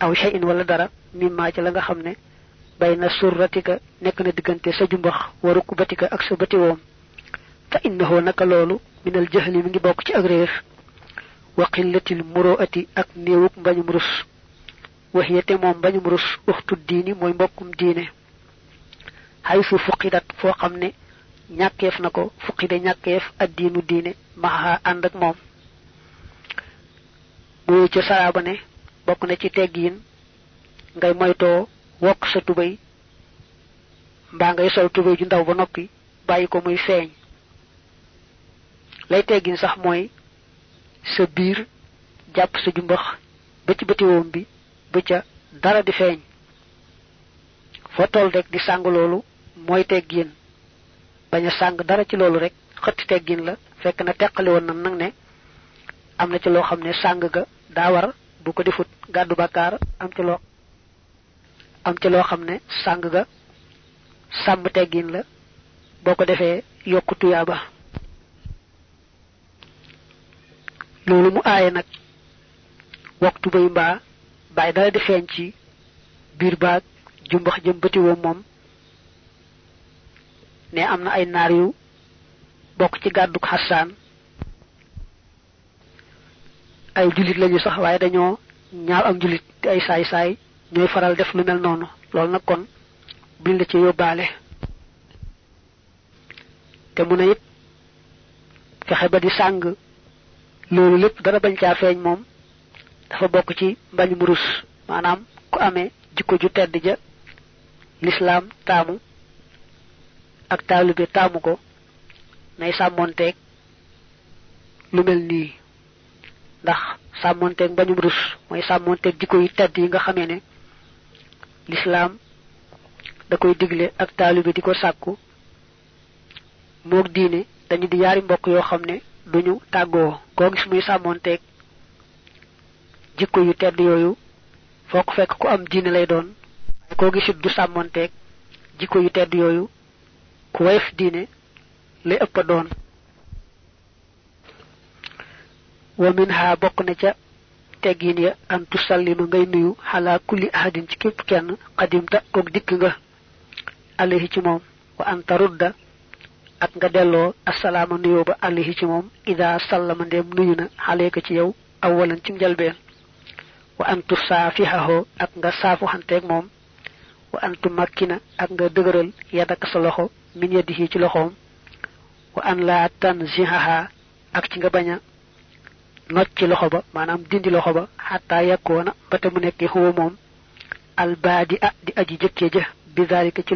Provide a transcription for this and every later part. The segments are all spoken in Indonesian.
aw shay'in wala dara mimma ci la nga xamne bayna surratika nek na digante sa jumbax waru kubatika ak sa bati wom fa innahu naka lolu min al jahli mi ngi bok ci ak reer wa qillatil muru'ati ak neewuk mbañum rus wahiyate mom mbañum rus uxtu diini moy mbokum diine haythu fuqidat fo xamne ñakeef nako fuqide ñakeef ad-diinu diine maha and ak mom bu ci saaba ne bokk na ci teggiin ngay moytoo wok sa tubay mbaa ngay sol tubay ju ndaw ba noppi bàyyi ko muy feeñ. Lay teggin sax mooy sa biir jàpp sa jumbax ba ci bëti woom bi ba ca dara di feeñ. Foo toll rek di sàng loolu mooy teggin. Dara ci loolu rek xëtti teggin la fekk na teqali woon na nag ne am na ci loo ga daa war bu ko defut gàddu bàkkaar am ci loo am ci loo xam ne sàng ga sàmm teggin la boo ko defee yokku tuyaaba. Loolu mu aaye nag waxtu bay mbaa bàyyi dara di ci baag jumbax jëm bëti woom moom ne am na ay naar yu bokk ci xassaan ay julit lañu sax waaye dañoo ñaaw ak julit di ay saay saay ñooy faral def lu mel noonu. Loolu nag kon la ci yóbbaale. Te mu ne it fexe ba di sàng loolu lépp dara bañ caa feeñ moom dafa bokk ci mbañ mu rus. Maanaam ku amee jikko ju tedd ja lislaam taamu ak taalibe taamu ko nay sàmmonteeg lu mel nii ndax sàmmonteeg mbañum rus mooy sàmmonteeg jikko yu tedd yi nga xamee ne lislaam da koy digle ak taalibe di ko sàkku. Moog dañu di yaari mbokk yoo xam ne duñu tàggoo. Koo gis muy sàmmonteeg jikko yu tedd yooyu foo ko fekk ku am diine lay doon. Koo gisit du sàmmonteeg jikko yu tedd yooyu ku wayef diine lay ëpp doon wa minha bokk na ca teggin ya an tusallima ngay nuyu xala kulli ahadin ci képp kenn qadimta nga alayhi ci wa an tarudda ak nga delloo ba alayhi ci ida sallama ndem nuyu na xaleeka ci yow awalan ci wa an tusaafihaho ak nga wa an tumakkina ak nga dëgëral yadaka sa loxo min ci wa an laa tanzihaha ak ci nga bañ nocc ci loxo ba maanaam dindi loxo ba xataa yakkoona ba te mu nekk xuwa moom albaadi a di aji jëkkee ja bi ci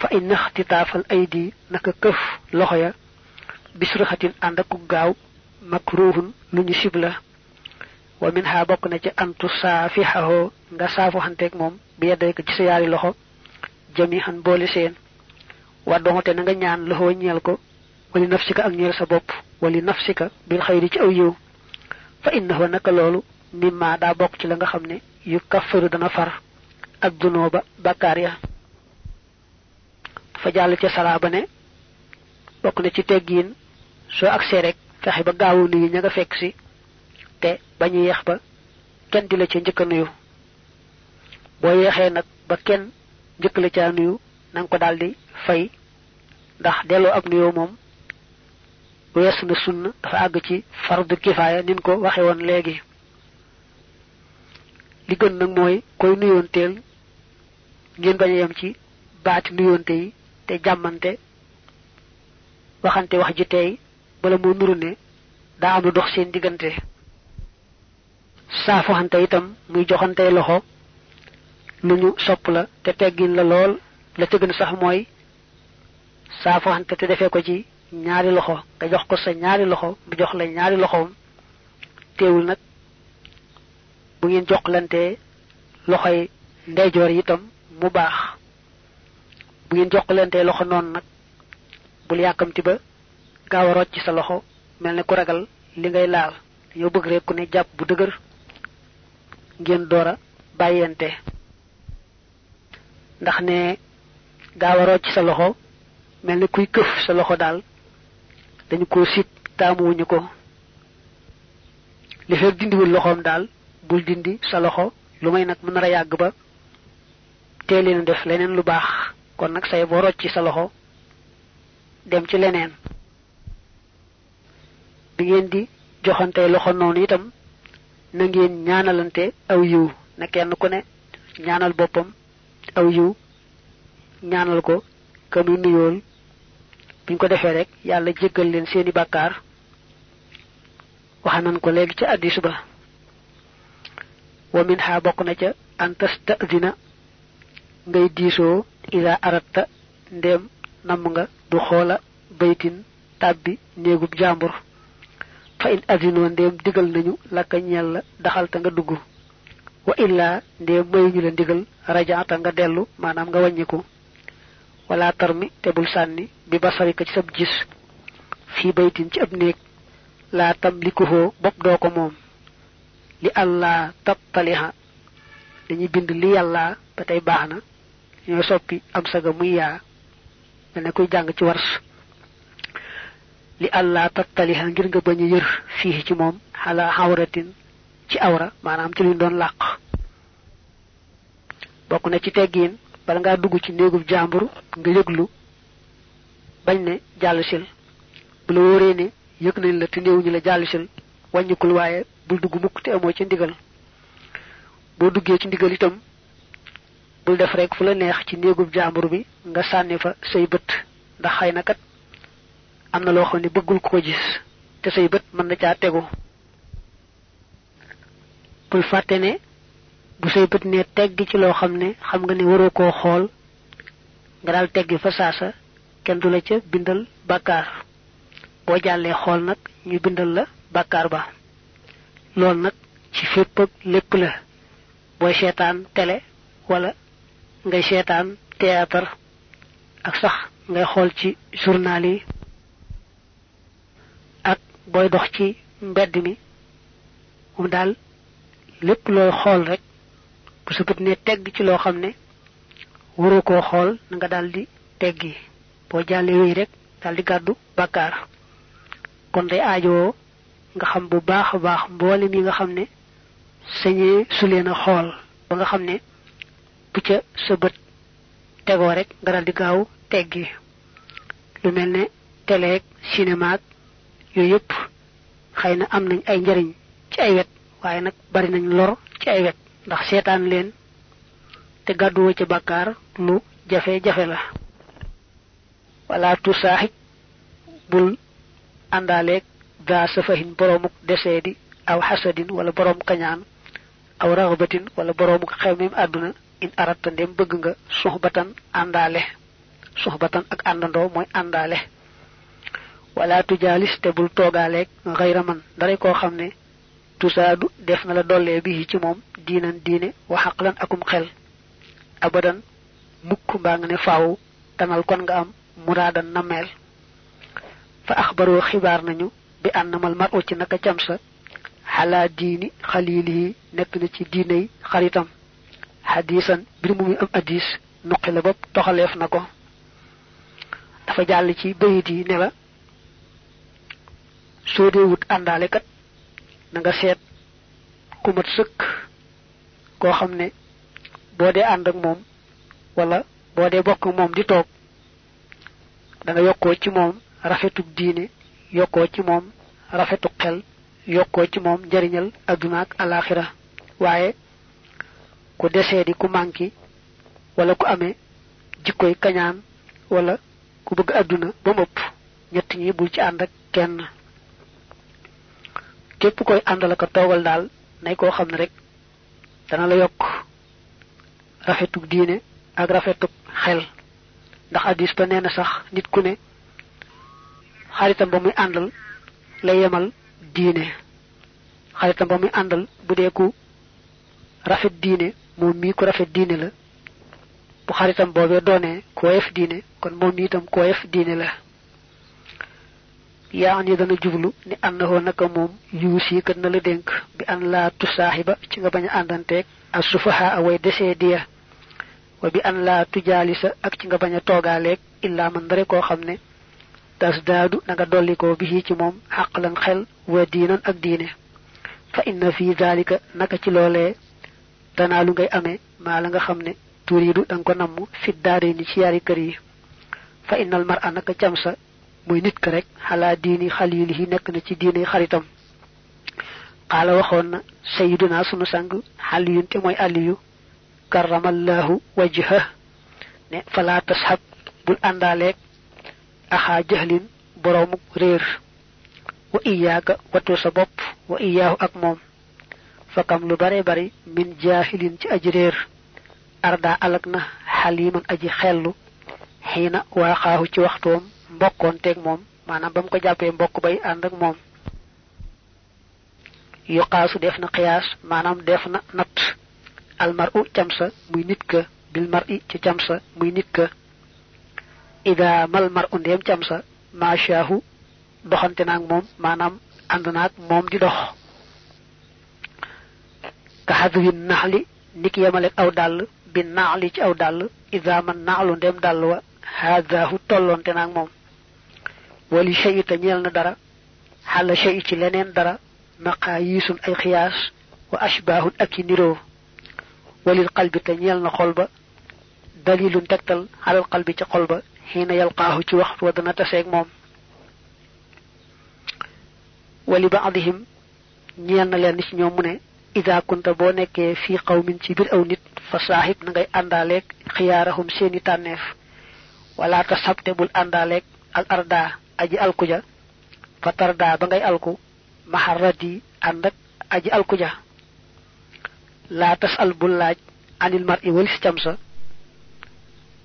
fa inna ixtitaafal aydi naka këf loxo ya bisraxatin ànd gaaw makruhun lu ñu sib la. Wa min ha bokk na ci antu saafixahoo nga saafu xanteeg moom bi yedday ko ci sa yaari loxo jami xan boole seen. Wa doxote nga ñaan ñeel ko wali nafsika ak ñeel sa bopp wali nafsika bil xayri ci aw fa innahu naka loolu mimma daa bokk ci la nga yu kaffaru dana far ak dunoo ba bakkaar ya. Dafa jàll ca salaaba ne bokk na ci teggiin soo agsee rek fexe ba gaawu nuyu ña fekk si te bañu yeex ba kenn di la ca njëkk nuyu. Boo yeexee nag ba kenn njëkk la nuyu ko daldi fay ndax weesu na sunna dafa àgg ci fardu kifaaya nin ko waxe woon léegi. Li gën nag mooy koy nuyoonteel ngeen bañ a ci baati nuyoonte yi te jàmmante waxante wax ji tey bala moo nuru ne daa am lu dox seen diggante. Saafoxante itam muy joxante loxo lu ñu sopp la te teggin la lool la ca gën sax mooy saafuxante te defee ko ci ñaari loxo nga jox ko sa ñaari loxo mu jox la ñaari loxoom. Teewul nag bu ngeen joxlante loxoy ndeyjoor itam mu baax. Bu ngeen joxlante loxo noonu nag bul yàkkamti ba gaaw a rocc sa loxo mel ne ku ragal li ngay laal. Bëgg rek ku ne bu ngeen ndax ne sa loxo kuy sa loxo dañu ko sit taamuwuñu ko. Li fekk dindiwul loxoom daal bul dindi sa loxo lu may nag mën a yàgg ba teelina def leneen lu baax. Kon nag say boo rocci sa loxo dem ci leneen. Bi ngeen di joxante loxo noonu itam na ngeen ñaanalante aw yiw. Na kenn ku ne ñaanal boppam aw yiw ñaanal ko ka nuyool buñ ko defee rek yàlla jéggal leen seeni bàkkaar. Wax nañ ko léegi ci addis ba. Wa min ha bokk na ca an tastazina ngay diisoo ila aratta ndem nam nga du xoola baytin tabbi néegub jàmbur fa in azino ndem digal nañu laka ñel la daxal ta nga dugg. Wa illa ndem mayuñu la ndigal rajaata nga dellu maanaam nga wàññiku wala tarmi te bul sànni bi basarika ci sab gis fi baytin ci ab néeg bopp doo ko moom. Li allah tattaliha dañuy bind li yàlla ba tey baax ñoo soppi am saga muy ne koy jàng ci wars. Li allah tattaliha ngir nga bañ yër fii ci moom xala xawratin ci awra maanaam ci luñ doon làq. Bokk na ci teggiin bala ngaa dugg ci néegub jàmbur nga yëglu bañ ne jàll sil. bu la wóoree ne yëg nañ la te néewuñu la jàll sil wàññikul waaye bul dugg mukk te amoo ci ndigal. boo duggee ci ndigal itam bul def rek fu la neex ci néegub jàmbur bi nga sànni fa say bët. ndax xëy na kat am na loo xam ne bëggul ko gis te say bët mën na caa tegu. bul fàtte ne bu say bët ne teggi ci loo xam ne xam nga ne waroo koo xool nga daal teggi fa saasa kenn du la bindal bàkkaar. Boo jàllee xool nag ñu bindal la bàkkaar ba. Loolu nag ci fépp ak lépp la. Booy seetaan télé wala ngay seetaan théâtre ak sax ngay xool ci journal yi ak booy dox ci mbedd mi moom daal lépp looy xool rek bu bët ne tegg ci loo xam ne waroo koo xool na nga daal di teggi. Boo jàllee wéy rek daal di gàddu bàkkaar. Kon day aajowoo nga xam bu baax a baax mboolem yi nga xam ne sañee su leen a xool. Ba nga xam ne bu ca sa bët tegoo rek nga dal di gaaw teggi. Lu mel ne télé ak cinéma ak yooyu yëpp xëy na am nañ ay njariñ ci ay wet waaye nag bari nañ lor ci ay wet ndax seetaan leen te gàdduwoo ci bàkkaar lu jafe-jafe la. Wala tu saaxib bul àndaaleeg daa safahin boroomuk deseedi aw xasadin wala boroom kañaan aw raxbatin wala boroomuk xewmem àdduna in aratta ndem bëgg nga suxbatan àndaale. Suxbatan ak àndandoo mooy àndaale. Wala tujaalis te bul toogaaleeg xayra man daray koo xam ne tusaadu def na la dollee bi ci moom diinan diine wa xaqlan akum xel abadan mukk mbaa nga ne faaw tanal kon nga am muraadan nameel fa axbaroo xibaar nañu bi ànnamal mar ci naka cam sa xalaa diini xaliilihi nekk na ci diiney xaritam xadiisan bir mu am addis nuqi la bopp toxaleef na ko dafa jàll ci bayit yi ne la soo àndaale kat na nga seet ku mat sëkk koo xam ne boo dee ànd ak moom wala boo dee bokk moom di toog da nga yokkoo ci moom rafetuk diine yokkoo ci moom rafetuk xel yokkoo ci moom njariñal adduna ak alaxira waaye ku desee di ku manki wala ku amee jikkoy kañaan wala ku bëgg adduna ba mëpp ñett ñi bul ci ànd ak kenn képp koy àndal ko toogal daal nay koo xam ne rek dana la yokk rafetuk diine ak rafetuk xel. Ndax addis ba nee na sax nit ku ne xaritam ba muy àndal la yemal diine. Xaritam ba muy àndal bu dee ku rafet diine moom mii ku rafet diine la. Bu xaritam boobee doonee ku woyof diine kon moom itam ku woyof diine la yaa ni dana jublu ni àndahoo naka moom yuusi kat na la dénk bi an laa tusaaxiba ci nga bañ a àndanteeg sufaha away desee diya wa bi an laa tujaalisa ak ci nga bañ a toogaaleeg man dare koo xam ne tas daadu na nga dollikoo bi ci moom xaqlan xel wa diinan ak fa inna fi zalika naka ci loolee danaalu ngay amee maa la nga xam ko fi ni ci yaari kër yi. Fa innal mar a naka cam sa muy nit ka rek xalaa diini xalilihi nekk na ci diine xaritam xaala waxoon na sayiduna sunu sang xaliyun te mooy aliyu karamallahu wajha ne fala tashab bul àndaaleeg axaa jahlin boroomu réer wa iyaaka wattu sa bopp wa iyaahu ak moom fakam lu bare bari min jaahilin ci aji réer arda alak na xaliman aji xellu xiina waaxaahu ci waxtoom mbokkoon teeg moom maanaam ba mu ko jàppee mbokk bay ànd ak moom. Yuqaasu def na qiyaas maanaam def na natt. Almaru camsa muy nit ka. Bil mar'i ci camsa muy nit ka. Ida mal mar'u ndeem camsa maashaahu doxante naag moom maanaam ànd naag moom di dox. Ka xadwin naxli niki yamaleeg aw dàll bi naxli ci aw dàll ida man naxlu ndeem dàll wa haadaahu tolloonte naag moom ولي شيء تنيل ندرا حال شيء لنين درا مقاييس أي قياس وأشباه أكي نيرو وللقلب تنيل نقلب دليل تكتل على القلب تقلب حين يلقاه تي وقت ودنا تسيق موم ولبعضهم نيال نلا نيس نيومني إذا كنت بونك في قوم تبير أو نت فصاحب نغي أنداليك خيارهم سيني تانيف ولا تصبتبو الأنداليك الأرداء aji alkuja fa tarda ba ngay alku maharradi ànd ak aji alkuja laa tas al bul laaj anil mar i walis camsa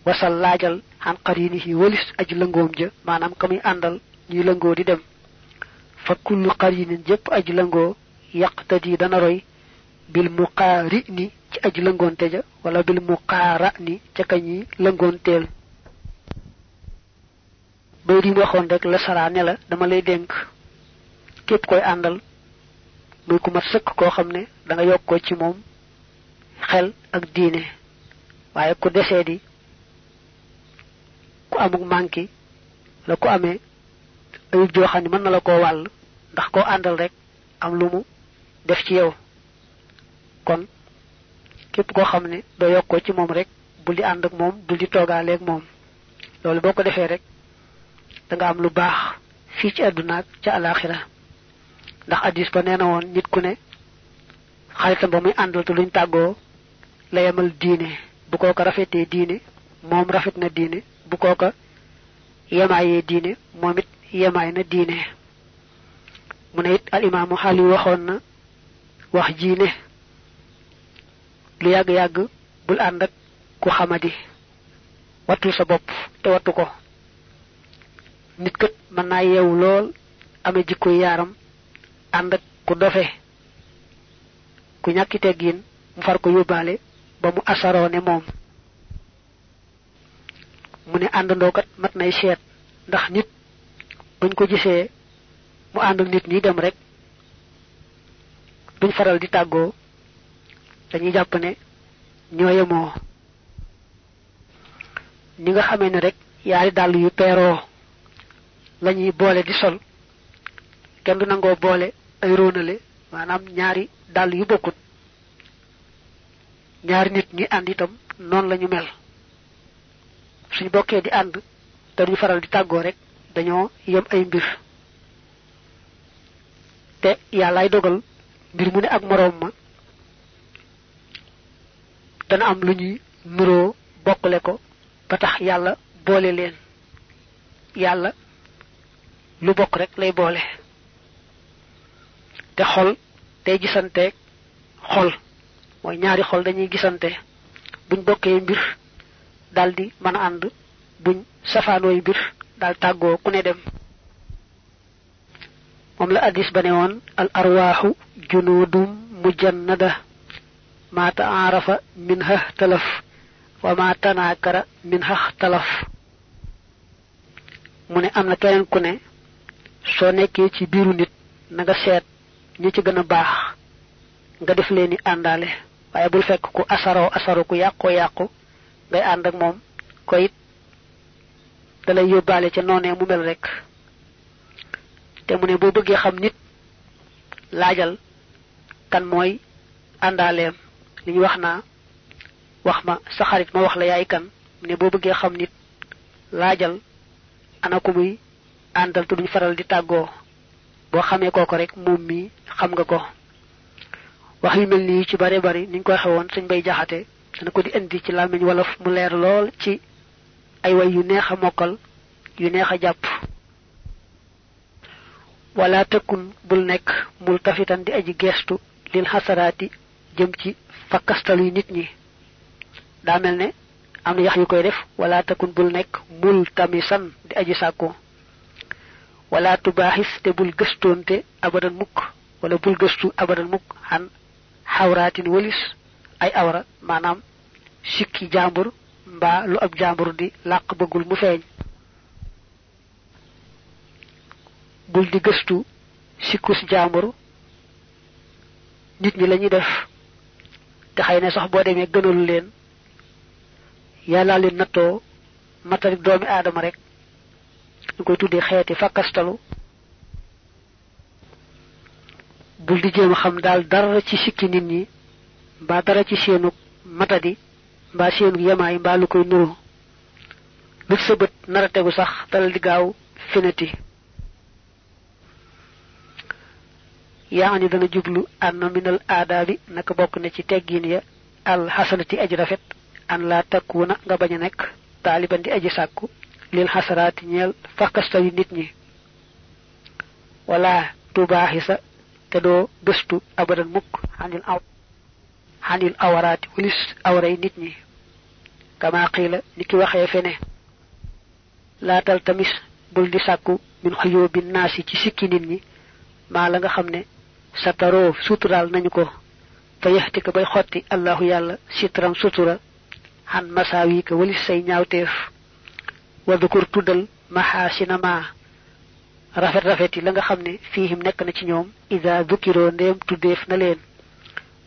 wasal laajal xan qarinihi walis aji lëngoom ja maanaam ka muy àndal ñuy lëngoo di dem. Fa kullu qarinin jëpp aji lëngoo yaqtadi dana roy bil muqaari ni ci aji lëngoonte ja wala bil muqaara ni ca kañi lëngoonteel bay di waxoon rek la saraa ne la dama lay dénk képp koy àndal. Muy ku mat sëkk koo xam da nga yokkoo ci moom xel ak diine. Waaye ku desee di ku amuk manki la ku amee ayub joo xam na la koo wàll ndax koo àndal rek am lu mu def ci yow. Kon képp koo xam ne doo yokkoo ci moom rek bul di ànd ak moom bul di toogaaleeg moom. Loolu boo ko rek da nga am lu baax fii ci àdduna ak ca alaxira ndax addis ba nee na woon nit ku ne xaritam ba muy àndal te luñ tàggoo la yemal diine. bu kooka rafetee diine moom rafet na diine. bu kooka yemaayee diine moom it yemaay na diine. mu ne it al imaamu xaali waxoon na wax jiine lu yàgg-yàgg bul ànd ku xamadi. sa bopp te wattu ko nit kët mën naa yeewu lool amee jikkoy yaaram ànd ak ku dofe ku ñàkki teggiin mu far ko ba mu asaroo ne moom. Mu ne àndandoo kat mat nay seet ndax nit buñ ko gisee mu ànd ak nit ñi dem rek duñ faral di tàggoo dañuy jàpp ne ñoo yemoo. Ni nga xamee ne rek yaari dàll yu peeroo lañuy boole di sol. Kenn du nangoo boole ay róonale maanaam ñaari dàll yu bokkut. Ñaari nit ñi ànd itam noonu lañu mel. Suñ bokkee di ànd te duñu faral di tàggoo rek dañoo yem ay mbir. Te yàllaay dogal mbir mu ne ak moroom ma dana am lu ñuy nuroo ko ba tax yàlla boole leen. Yàlla lu bokk rek lay boole. Te xol day gisanteeg xol. Mooy ñaari xol dañuy gisante. Buñ bokkee mbir daldi mën a ànd. Buñ safaanooy mbir daal tàggoo ku ne dem. Moom la addis ba ne woon al arwaaxu junudum mujannada. Ma taarafa min ha talaf wa ma tanaakara min ha talaf. Mu ne am na keneen ku ne soo nekkee ci biiru nit na nga seet ñi ci gën a baax nga def bul fekk ku asaro ku yàqoo yàqu ngay ànd ak moom. Ko it dalay yóbbaale ca noonee mu mel rek. Mu xam nit laajal kan mooy àndaaleem. Li ñu wax naa wax ma sa xarit ma wax la yaay kan. Xam nit laajal ana muy àndal te faral di tàggoo. Boo xamee kooko rek moom mi xam nga ko. Wax yu mel nii ci bare bari niñ ko xewoon suñ bay jaxate dana ko di indi ci làmmiñ wolof mu leer lool ci ay way yu neex a mokkal yu neex a jàpp. Wala tëkkun bul nekk mul tafitan di aji gestu lil xasaraati jëm ci fakkastalu nit ñi. Daa mel ne am yax yu koy def wala takun bul nekk mul tamisan di aji sàkko ولا تباحث تبول غستونت ابدا موك ولا بول غستو ابدا موك عن حورات وليس اي اورا مانام شكي جامبر با لو اب جامبر دي لاق بغول مو فيغ بول دي غستو شيكوس جامبر نيت ني لاني داف تا خاينه صاح بو ديمي غنول لين يالا لين ناتو ماتريك دومي آدم رك ñu koy tuddee xeeti fakkastalu. bul di jéem xam daal dara ci sikki nit ñi mbaa dara ci seenu matadi mbaa seenu yemaay mbaa lu koy nuru. lu sa bët nara tegu sax dalal di gaaw finati yaani dana jublu anna minal aadaabi naka bokk na ci teggin ya al hasanati aji rafet an la takuna nga baña nek taliban di aji sakku lil hasarati ñeel fakasta yu nit ñi. Wala tubahisa te do gëstu abadan mukk hanil aw hanil awaraati walis awray nit ñi. Kama qila niki waxe fene la tal tamis bul di sakku min xuyubin nasi ci sikki nit ñi ma la nga xamne sataro sutural nañu ko. Fa yahtika bay xotti allahu yalla sitram sutura han masawi ka wali say ñaawteef wa dukur tuddal mahasina ma. Rafet rafet yi la nga xam ne fihim nekk na ci ñoom ida dukiroo ndéem tuddeef na leen.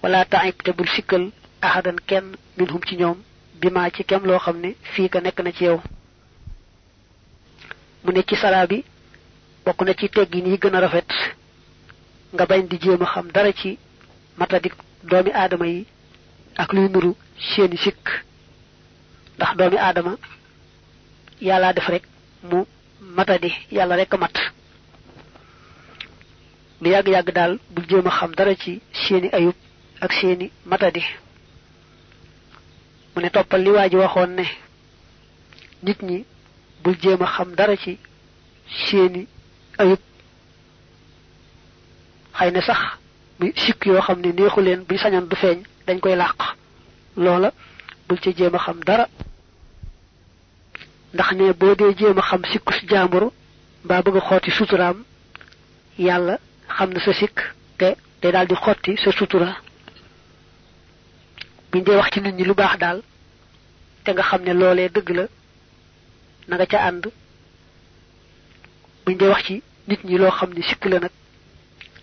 Wala taib te bul sikkal ahadan kenn minhum ci ñoom bima ci kem loo xam ne fii ka nekk na ci yow. Mu ne ci salaa bi bokk na ci teggin yi gën a rafet. Nga bañ di jéem xam dara ci matadik doomi aadama yi ak luy nuru seeni sikk. Ndax doomi aadama yàlla def rek mu matadi yàlla rek mat. Lu yàgg yàgg daal bu jéem a xam dara ci seeni ayub ak seeni matadi mu ne toppal li waa ji waxoon ne nit ñi bul jéem a xam dara ci seeni ayub xëy sax muy sikk yoo xam ne neexu leen buy sañan du feeñ dañ koy làq. Loola bul ci jéem a xam dara ndax ne boo dee jéem a xam sikku jaambur mbaa bëgg a xotti suturaam yàlla xam na sa sikk te day daal di xotti sa sutura. Buñ dee wax ci nit ñi lu baax daal te nga xam ne loolee dëgg la na ca ànd. Buñ dee wax ci nit ñi loo xam ne sikk la nag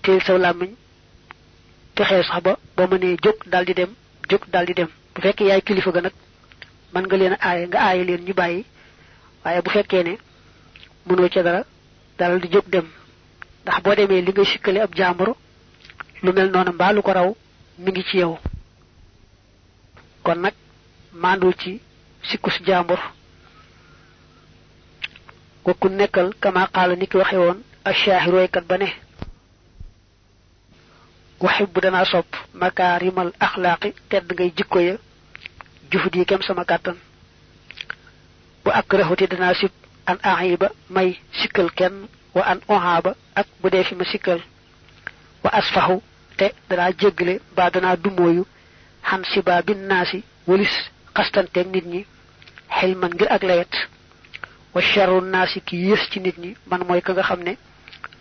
teel saw làmmiñ fexee sax ba ba mënee jóg daal di dem jóg daal di dem. Bu fekkee yaay kilifa ga nag mën nga leen aaye nga aaye leen ñu bàyyi. Waaye bu fekkee ne mënoo ca dara dalal di jóg dem. Ndax boo demee li ngay sikkale ab jàmbur lu mel noonu mbaa lu ko raw mi ngi ci yow. Kon nag mandul ci sikkus jàmbur kooku nekkal kama xaala ni ki waxe woon ashaahiru waykat ba ne waxibbu danaa sopp makaarimal axlaaqi tedd ngay jikko ya juhud yi kem sama kàttan bu akrahuti danaa sib an ahiba may sikkal kenn wa an ohaaba ak bu dee fi ma sikkal wa asfahu te danaa jéggale ba danaa dumooyu xan siba bin naasi walis xastanteeg nit ñi xel man ngir ak lewet wa charru naasi ki yées ci nit ñi man mooy ka nga xam ne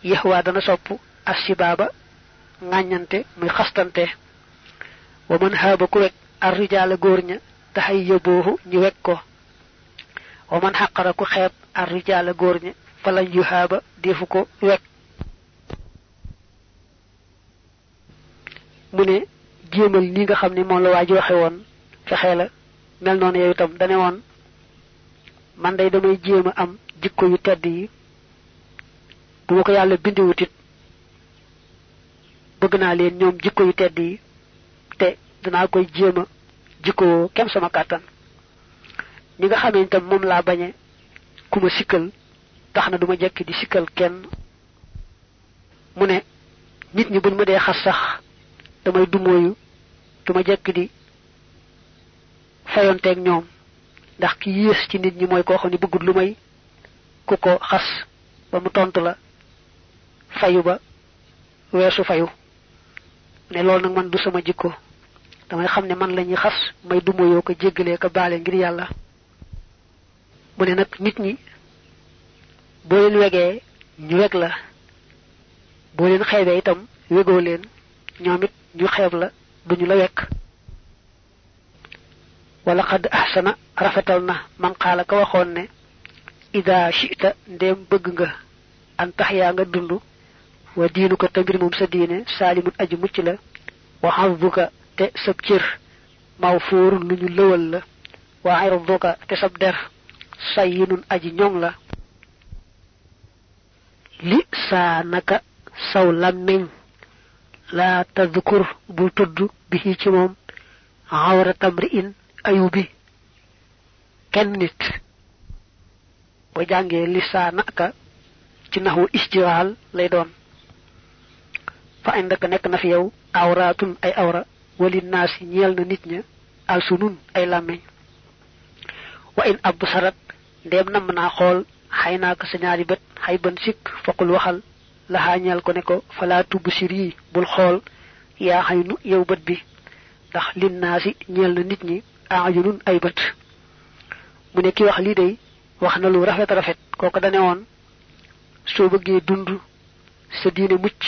yexwaa dana sopp as sibaaba ŋàññante muy xastante wa man haaba ku wek ar rijaala góor ña taxay yóbboohu ñu wek ko wa man xaqara ku xeeb ar rijaala góor ña falañ yu haaba defu ko wekk. Mu ne jéemal ni nga xam ne moom la waa ji waxe woon fexe la mel noonu yow itam dane woon man day damay jéem a am jikko yu tedd yi bu ma ko yàlla bindiwutit bëgg naa leen ñoom jikko yu tedd yi te danaa koy jéema jikko kem sama kàttan. Ni nga xamee itam moom laa bañe ku ma sikkal tax na duma jekk di sikkal kenn. Mu ne nit ñi buñ ma dee xas sax damay dumooyu duma jekk di fayonteeg ñoom. Ndax ki yées ci nit ñi mooy koo xam ne bëggut lu may ku ko xas ba mu tontu la fayu ba weesu fayu. Ne loolu nag man du sama jikko. Damay xam ne man la ñuy xas may dumuyoo ko jéggalee ko baale ngir yàlla mu ne nag nit ñi boo leen wegee ñu weg la boo leen xeebee itam wegoo leen ñoom it ñu xeeb la duñu la wekk wala qad ahsana rafetal na man xaala ka waxoon ne ida shi'ta ndem bëgg nga an tax yaa nga dund wa diinu ko tambir moom sa diine saalimun aji mucc la wa xazbuka te sab cër mawfuur lu ñu lëwal la wa irduka te sab der sayyinun aji ñoŋ la li saa naka saw lammeñ la tadkur bul tudd bihi ci moom awra tamri in ayubi. Kenn nit. Bo jàngee lisaanaka ci naxu istiwaal lay doon. Fa indaka nekk na fi yow awraatun ay awra wali naasi ñeel na nit ña alsunun ay làmmeñ wa in ab namm naa xool xay naa ko sa ñaari bët xay ban sikk foqul waxal laxaa ñeel ko ne ko sir yi bul xool yaa xay nu yow bët bi. Ndax lin naasi ñeel na nit ñi aajunun ay bët. Mu ne ki wax lii day wax na lu rafet rafet kooku dane woon soo bëggee dund sa diine mucc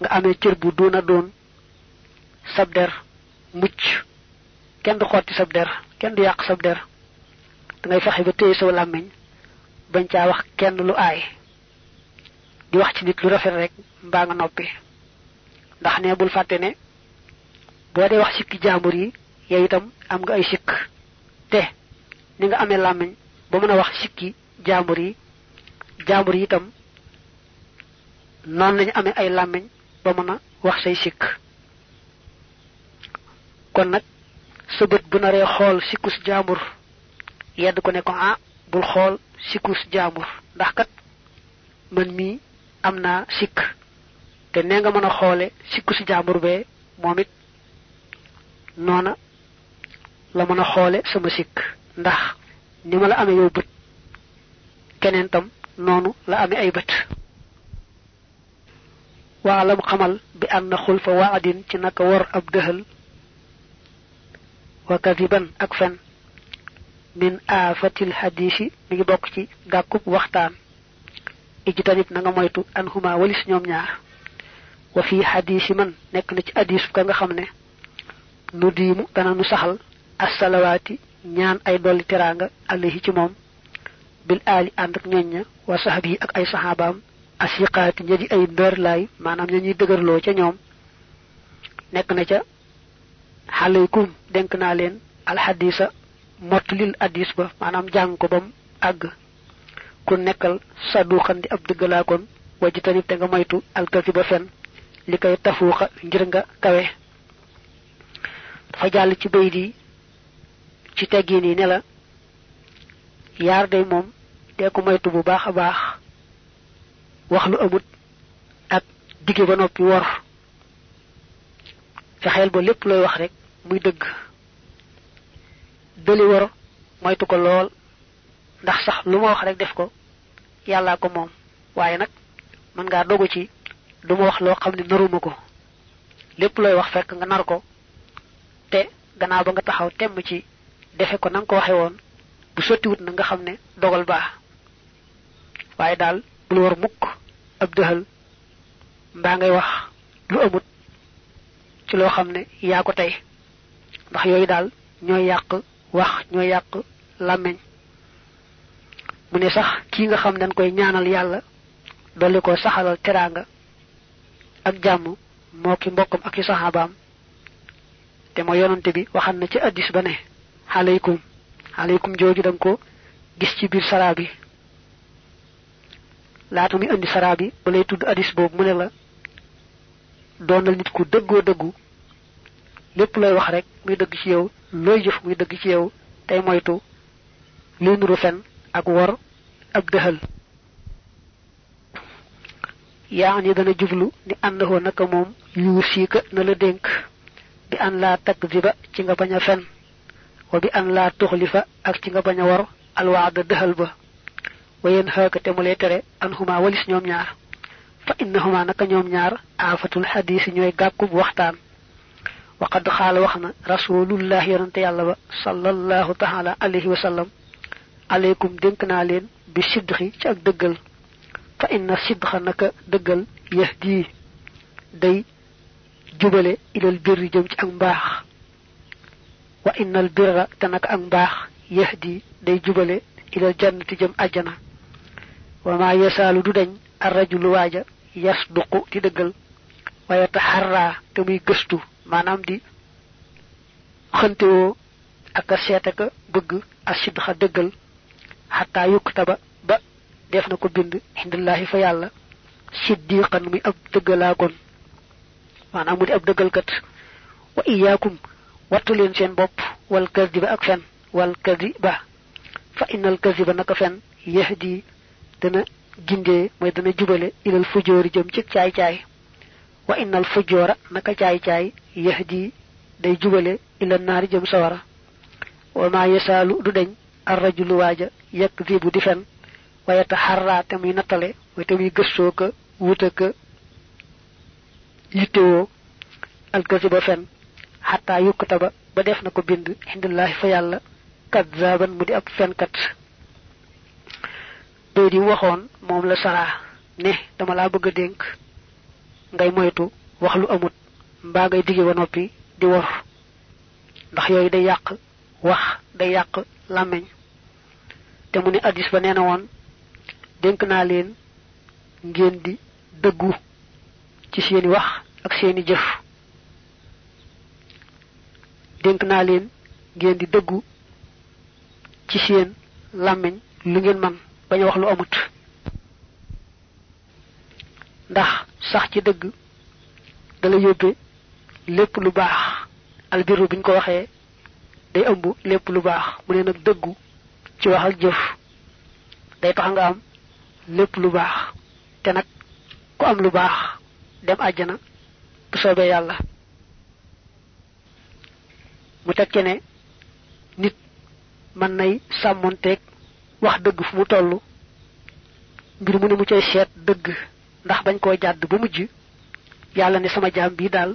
nga amee cër bu doona doon sab der mucc. Kenn du xotti sab der kenn du yàq sab der da ngay fexe ba téye saw làmmiñ bañ caa wax kenn lu aay. Di wax ci nit lu rafet rek mbaa nga noppi. Ndax ne bul fàtte ne boo dee wax sikki jaambur yi yow itam am nga ay sikk. Te ni nga amee làmmiñ ba mën a wax sikki jaambur yi jaambur yi itam noonu lañu amee ay làmmiñ ba mën a wax say sikk. Kon nag sa bu jaambur yedd ko ne ko ah bul xool sikkus jaambur ndax kat man mii am naa sikk te nee nga mën a xoole sikkus jaambur bee moom it noona la mën a xoole sama sikk ndax ni ma la amee yow bët keneen tam noonu la amee ay bët waalam xamal bi ànd na xul fa waadin ci naka war ab dëhal wa kadiban ak fen min aafatil hadisi mi ngi bokk ci gàkkub waxtaan. Ijtanib na nga moytu an huma walis ñoom ñaar. Wa fi hadisi man nekk na ci hadis ka nga xam ne nu diimu dana nu saxal assalawaati ñaan ay dolli teraanga alayhi ci moom bil aali ànd ak ñoñña wa saxab yi ak ay saxaabaam asiqaati ña di ay ndër ca ñoom. Nekk na ca xalaykum denk naa leen alxadisa mottulil addis ba maanaam jàng ko bam àgg. Ku nekkal saduxan di ab dëggalaa kon wajj tamit te nga moytu alkasi ba fen li koy tafuuxa ngir nga kawe. Dafa jàll ci bay di ci teggin yi ne la yaar day moom dee ko moytu bu baax a baax. Wax lu amut ak digge ba noppi wor. Fexeel ba lépp looy wax rek muy dëgg dëli wor moytu ko lool ndax sax lu ma wax rek def ko yàllaa ko moom. Waaye nag mën ngaa dogu ci du wax loo xam ne naruma ko. Wax fekk nga nar ko te gannaaw ba nga taxaw temm ci defe ko na nga ko waxe woon bu sottiwut na nga xam ne dogal baax. Waaye daal bul war mukk ab dëxal mbaa ngay wax lu amut ci xam ne ko tey. Ndax yooyu daal ñooy yàq wax ñooy yàq làmmeñ mu ne sax kii nga xam dañ koy ñaanal yàlla dolli ko saxalal teraanga ak jàmm moo ki mbokkam ak saxaabaam. Te mo yonante bi waxan na ci addis ba ne alaykum alaykum jooju ko gis ci biir bi. Indi saraa bi tudd addis boobu mu la doonal nit ku dëggoo dëggu lépp looy wax rek muy dëgg ci yow looy jëf muy dëgg ci yow tey moytu luy nuru fen ak wor ak dëhal yaani dana jublu ni àndahoo naka moom yu siika na la dénk. Bi an laa takdiba ci nga bañ a fen wa bi an laa tuxlifa ak ci nga bañ a wor alwaada dëhal ba. Wa yéen xaaka te mu lay tere an huma walis ñoom ñaar. Fa innahuma naka ñoom ñaar aafatul xadiisi ñooy gàkkub waxtaan وقد قال وخنا رسول الله ينتي الله صلى الله تعالى عليه وسلم. عليكم دنكنا لين بالصدق تاك دغل فإن الصدق نك دغل يهدي. دي جبل إلى البر جم تاك مباح وإن البر تنك ان مباح يهدي. دي جبل إلى الجنة جم أجنا. وما يسال دودن الرجل واجا يصدق تدغل ويتحرى كمي قستو manam di xantewoo ak a seete ka bëgg asidxa dëggal xataa yuktaba ba def na ko bind hindillahi fa yàlla siddiqan muy ab dëggalaagon maanaam mu di ab wa iyaakum wattu leen seen bopp wal kadiba ak fen wal kadiba fa innal kadiba naka fen yahdi dana gindee mooy dana jubale ilal fujoori jëm ci caay caay wa innal fujjoora naka caay caay yahdi day jubale ila naari jëm sawara. Wa ma yasalu du dañ ar rajulu waaja yakzibu di fen wa yataharra te muy nattale way te muy gëstoo ka wuta ka yittewoo alkasiba fen xataa yukkataba ba def na ko bind hindillahi fa yàlla kadzaban mu di ab fenkat. Bay di waxoon moom la ne dama bëgg ngay moytu wax lu amut. Mbaa ngay dige ba noppi di wor. Ndax yooyu day yàq wax day yàq làmmeñ te mu ne addis ba nee na woon dénk naa leen ngeen di dëggu ci seeni wax ak seeni jëf. Ngeen di ci seen lu ngeen man bañ wax lu amut. Ndax sax ci dëgg dala yóbbe lépp lu baax. Albiru biñ ko waxee day ëmb lépp lu baax. Mu ne nag dëggu ci wax ak jëf day tax nga am lépp lu baax. Te nag ku am lu baax dem àjjana bu soobee yàlla. Mu tekke ne nit mën nay sàmmonteeg wax dëgg fu mu toll. Mbir mu ne mu cay seet dëgg ndax bañ koo jàdd ba mujj yàlla ne sama jaam bii daal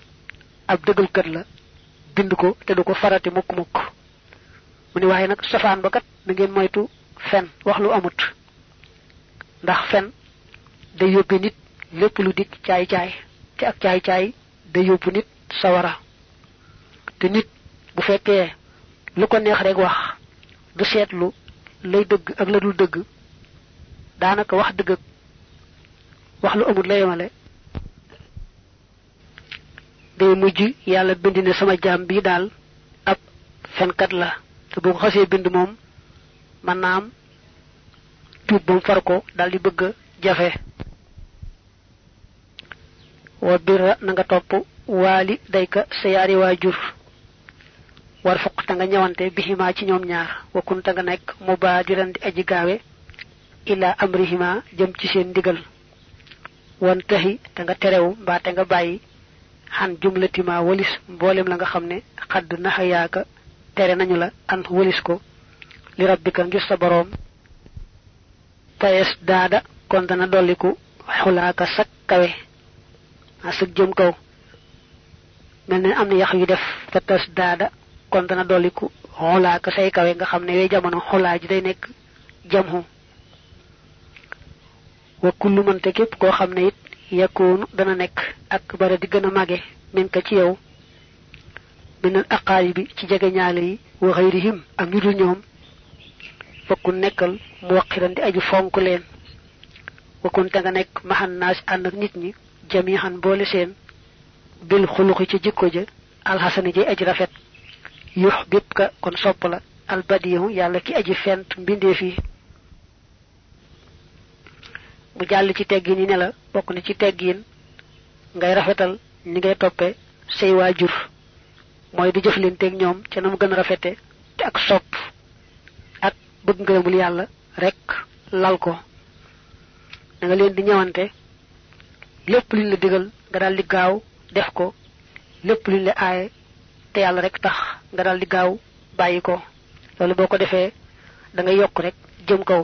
ab dëggalkat la bind ko te du ko farati mukk mukk. Mu ne waaye nag ba kat na ngeen moytu fen wax lu amut. Ndax fen day yóbbe nit lépp lu dikk caay caay te ak caay caay day yóbbu nit sawara. Te nit bu lu ko neex rek wax du seetlu lay ak la dul wax wax lu amut la yemale. Day mujj yàlla bind ne sama jaam bii daal ab fenkat la. Te bu ko xasee bind moom mën naa am tuub ba far ko daal di bëgg jafe. Wa birra na nga topp waali dayka sa yaari waajur. War fuq ta nga ñëwante bihima ci ñoom ñaar. Wa kun ta nga nekk mubaadiran di aji gaawe ila amrihima jëm ci seen ndigal wan taxi te nga terewu mbaa te nga bàyyi xan jumlatima walis mboolem la nga xam ne xadd tere nañu la an walis ko. Li rabbika ngir sa boroom. Payes daada kon dana sak kawe a sëg jëm kaw. Mel ne am na yax yu def fa tas daada kon dana say kawe nga xam ne yooyu jamono xulaa day jamhu wa kullu man te képp koo it yakunu dana nekk ak bara di gën a min ka ci yow minal bi ci jege ñaale yi wa xayrihim ak ñu dul ñoom fakku nekkal mu waqiran di aju fonk leen nga nekk maxan naas ànd ak nit ñi jamihan boole seen bil xuluxi ci jikko ja alxasani ji aji rafet yux kon sopp la albadiyu yàlla ki aji fent mu jàll ci teggin yi ne la bokk na ci teggin ngay rafetal ni ngay toppee say waajur. Mooy di jëflanteeg ñoom ca na gën rafete te ak sopp ak bëgg ngërëmul yàlla rek lal ko. Da nga leen di ñëwante lépp luñ la digal nga daal di gaaw def ko lépp luñ la aaye te yàlla rek tax nga daal di gaaw bàyyi ko. Loolu boo da nga rek jëm kaw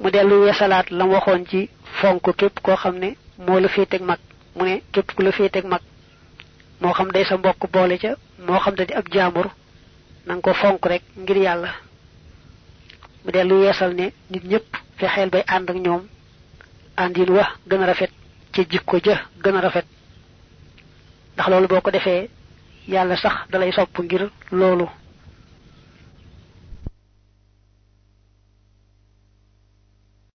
mu dellu weesalaat lam waxoon ci fonk képp koo xam ne moo la féeteeg mag. Mu ne képp ku la féeteeg mag moo xam day sa mbokk boole ca moo xam da di ab jaambur nang ko fonk rek ngir yàlla. Mu dellu yeesal ne nit ñëpp fexeel bay ànd ak ñoom. Àndin wa gën a rafet ci jikko ja gën a rafet. Ndax loolu boo ko defee yàlla sax dalay sopp ngir loolu